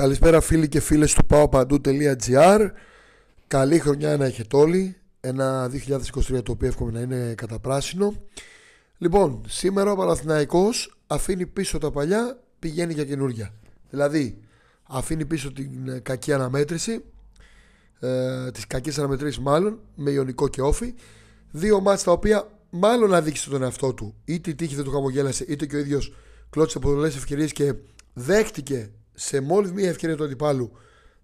Καλησπέρα φίλοι και φίλες του paopandou.gr Καλή χρονιά να έχετε όλοι. Ένα 2023 το οποίο εύχομαι να είναι καταπράσινο. Λοιπόν, σήμερα ο Παναθηναϊκός αφήνει πίσω τα παλιά Πηγαίνει για καινούργια Δηλαδή, αφήνει πίσω την κακή αναμέτρηση ε, Τις κακές αναμετρήσεις μάλλον Με Ιωνικό και Όφη. Δύο μάτς τα οποία μάλλον αδείξε τον εαυτό του. Είτε η τύχη δεν του χαμογέλασε Είτε και ο ίδιος κλώτησε πολλές ευκαιρίες και δέχτηκε σε μόλις μία ευκαιρία του αντιπάλου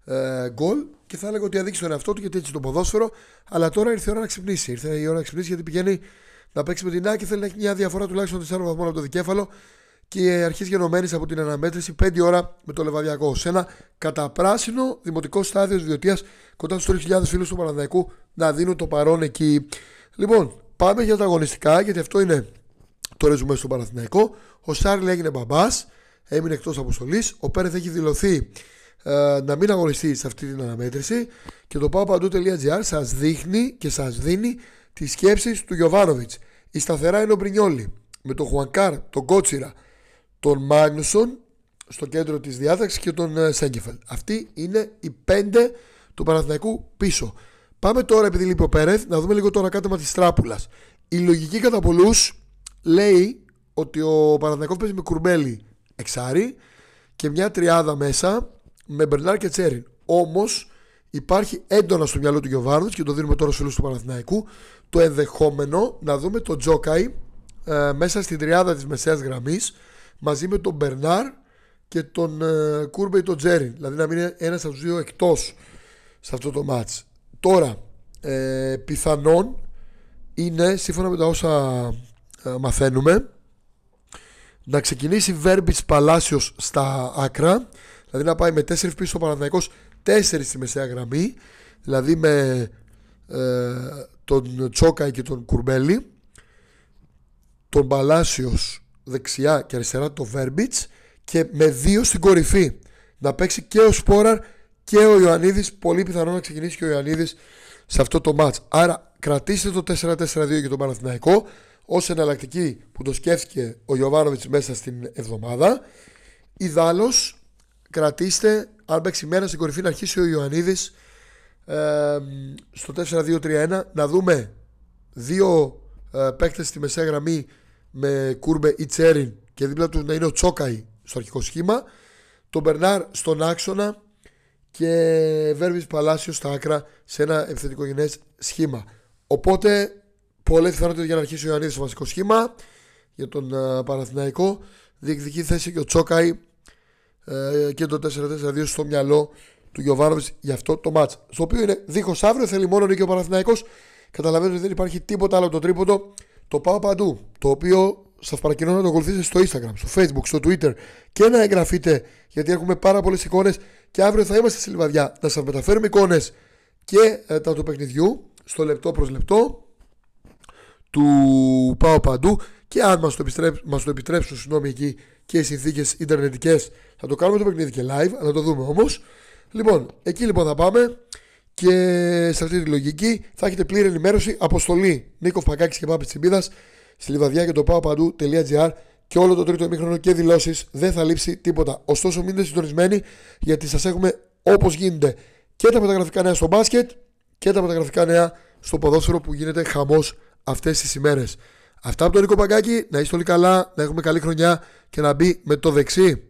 ε, γκολ και θα έλεγα ότι αδείξει τον εαυτό του γιατί έτσι το ποδόσφαιρο. Αλλά τώρα ήρθε η ώρα να ξυπνήσει. Ήρθε η ώρα να ξυπνήσει γιατί πηγαίνει να παίξει με την Άκη. Θέλει να έχει μια διαφορά τουλάχιστον 4 βαθμών από το δικέφαλο και αρχίζει γενομένης από την αναμέτρηση 5 ώρα με το Λεβαδιακό. Σε ένα καταπράσινο δημοτικό στάδιο ιδιωτία κοντά στους 3.000 φίλους του Παναδιακού να δίνουν το παρόν εκεί. Λοιπόν, πάμε για τα αγωνιστικά γιατί αυτό είναι το ρεζουμέ στο Παναθηναϊκό. Ο Σάρλ έγινε μπαμπάς έμεινε εκτός αποστολής. Ο Πέρεθ έχει δηλωθεί ε, να μην αγωνιστεί σε αυτή την αναμέτρηση και το paopandou.gr σας δείχνει και σας δίνει τις σκέψεις του Γιωβάνοβιτς. Η σταθερά είναι ο Μπρινιόλη με τον Χουανκάρ, τον Κότσιρα, τον Μάγνουσον στο κέντρο της διάταξης και τον ε, Σέγκεφελ. Αυτοί είναι οι πέντε του Παναθηναϊκού πίσω. Πάμε τώρα, επειδή λείπει ο Πέρεθ, να δούμε λίγο το ανακάτεμα της τράπουλας. Η λογική κατά πολλούς λέει ότι ο Παναθηναϊκός παίζει με κουρμπέλι εξάρι και μια τριάδα μέσα με Μπερνάρ και Τσέριν. Όμως υπάρχει έντονα στο μυαλό του Γιωβάρδη και το δίνουμε τώρα στους φίλους του Παναθηναϊκού το ενδεχόμενο να δούμε τον Τζόκαη ε, μέσα στην τριάδα της μεσαίας γραμμής μαζί με τον Μπερνάρ και τον ε, Κούρμπε ή τον Τζέριν. Δηλαδή να μείνει ένας από τους δύο εκτός σε αυτό το μάτς. Τώρα, ε, πιθανόν είναι σύμφωνα με τα όσα ε, μαθαίνουμε να ξεκινήσει Βέρμπιτς Παλάσιος στα άκρα δηλαδή να πάει με 4 πίσω ο Παναθηναϊκός 4 στη μεσαία γραμμή δηλαδή με ε, τον Τσόκα και τον Κουρμπέλη τον Παλάσιος δεξιά και αριστερά το Βέρμπιτς και με δύο στην κορυφή. Να παίξει και ο Σπόραρ και ο Ιωαννίδης πολύ πιθανό να ξεκινήσει και ο Ιωαννίδης σε αυτό το μάτς άρα κρατήστε το 4-4-2 για τον Παναθηναϊκό ως εναλλακτική που το σκέφτηκε ο Γιωβάνοβιτς μέσα στην εβδομάδα. Ιδάλω, κρατήστε, αν παίξει μέρα στην κορυφή να αρχίσει ο Ιωαννίδης ε, στο 4-2-3-1 να δούμε δύο ε, παίκτες στη μεσαία γραμμή με Κούρμπε ή Τσέριν και δίπλα τους να είναι ο Τσόκαη στο αρχικό σχήμα. Τον Μπερνάρ στον άξονα και Βέρβης Παλάσιος στα άκρα σε ένα ευθετικογενές σχήμα. Οπότε Πολλέ πιθανότητε για να αρχίσει ο Ιωαννίδης στο βασικό σχήμα για τον uh, Παναθηναϊκό. Διεκδικεί θέση και ο Τσόκαη uh, και το 4-4-2 στο μυαλό του Γιωβάνοβιτς για αυτό το μάτς. Στο οποίο είναι δίχως αύριο, θέλει μόνο νίκη ο Παναθηναϊκός. Καταλαβαίνετε ότι δεν υπάρχει τίποτα άλλο από το τρίποντο. Το πάω παντού. Το οποίο σας παρακινώ να το ακολουθήσετε στο Instagram, στο Facebook, στο Twitter και να εγγραφείτε γιατί έχουμε πάρα πολλές εικόνες. Και αύριο θα είμαστε στη Λιβαδιά να σας μεταφέρουμε εικόνες και ε, τα του παιχνιδιού στο λεπτό προς λεπτό του Πάω Παντού και αν μας το, μας το επιτρέψουν συγγνώμη εκεί και οι συνθήκες ιντερνετικές θα το κάνουμε το παιχνίδι και live, θα το δούμε όμως. Λοιπόν, εκεί λοιπόν θα πάμε και σε αυτή τη λογική θα έχετε πλήρη ενημέρωση, αποστολή Νίκος Πακάκης και Πάπης Τσιμπίδας στη λιβαδιά και το πάω παντού.gr και όλο το τρίτο ημίχρονο και δηλώσεις δεν θα λείψει τίποτα. Ωστόσο, μείνετε συντονισμένοι γιατί σας έχουμε όπως γίνεται και τα μεταγραφικά νέα στο μπάσκετ και τα μεταγραφικά νέα στο ποδόσφαιρο που γίνεται χαμός αυτές τις ημέρες. Αυτά από τον Νίκο Παγκάκη. Να είστε όλοι καλά, να έχουμε καλή χρονιά και να μπει με το δεξί.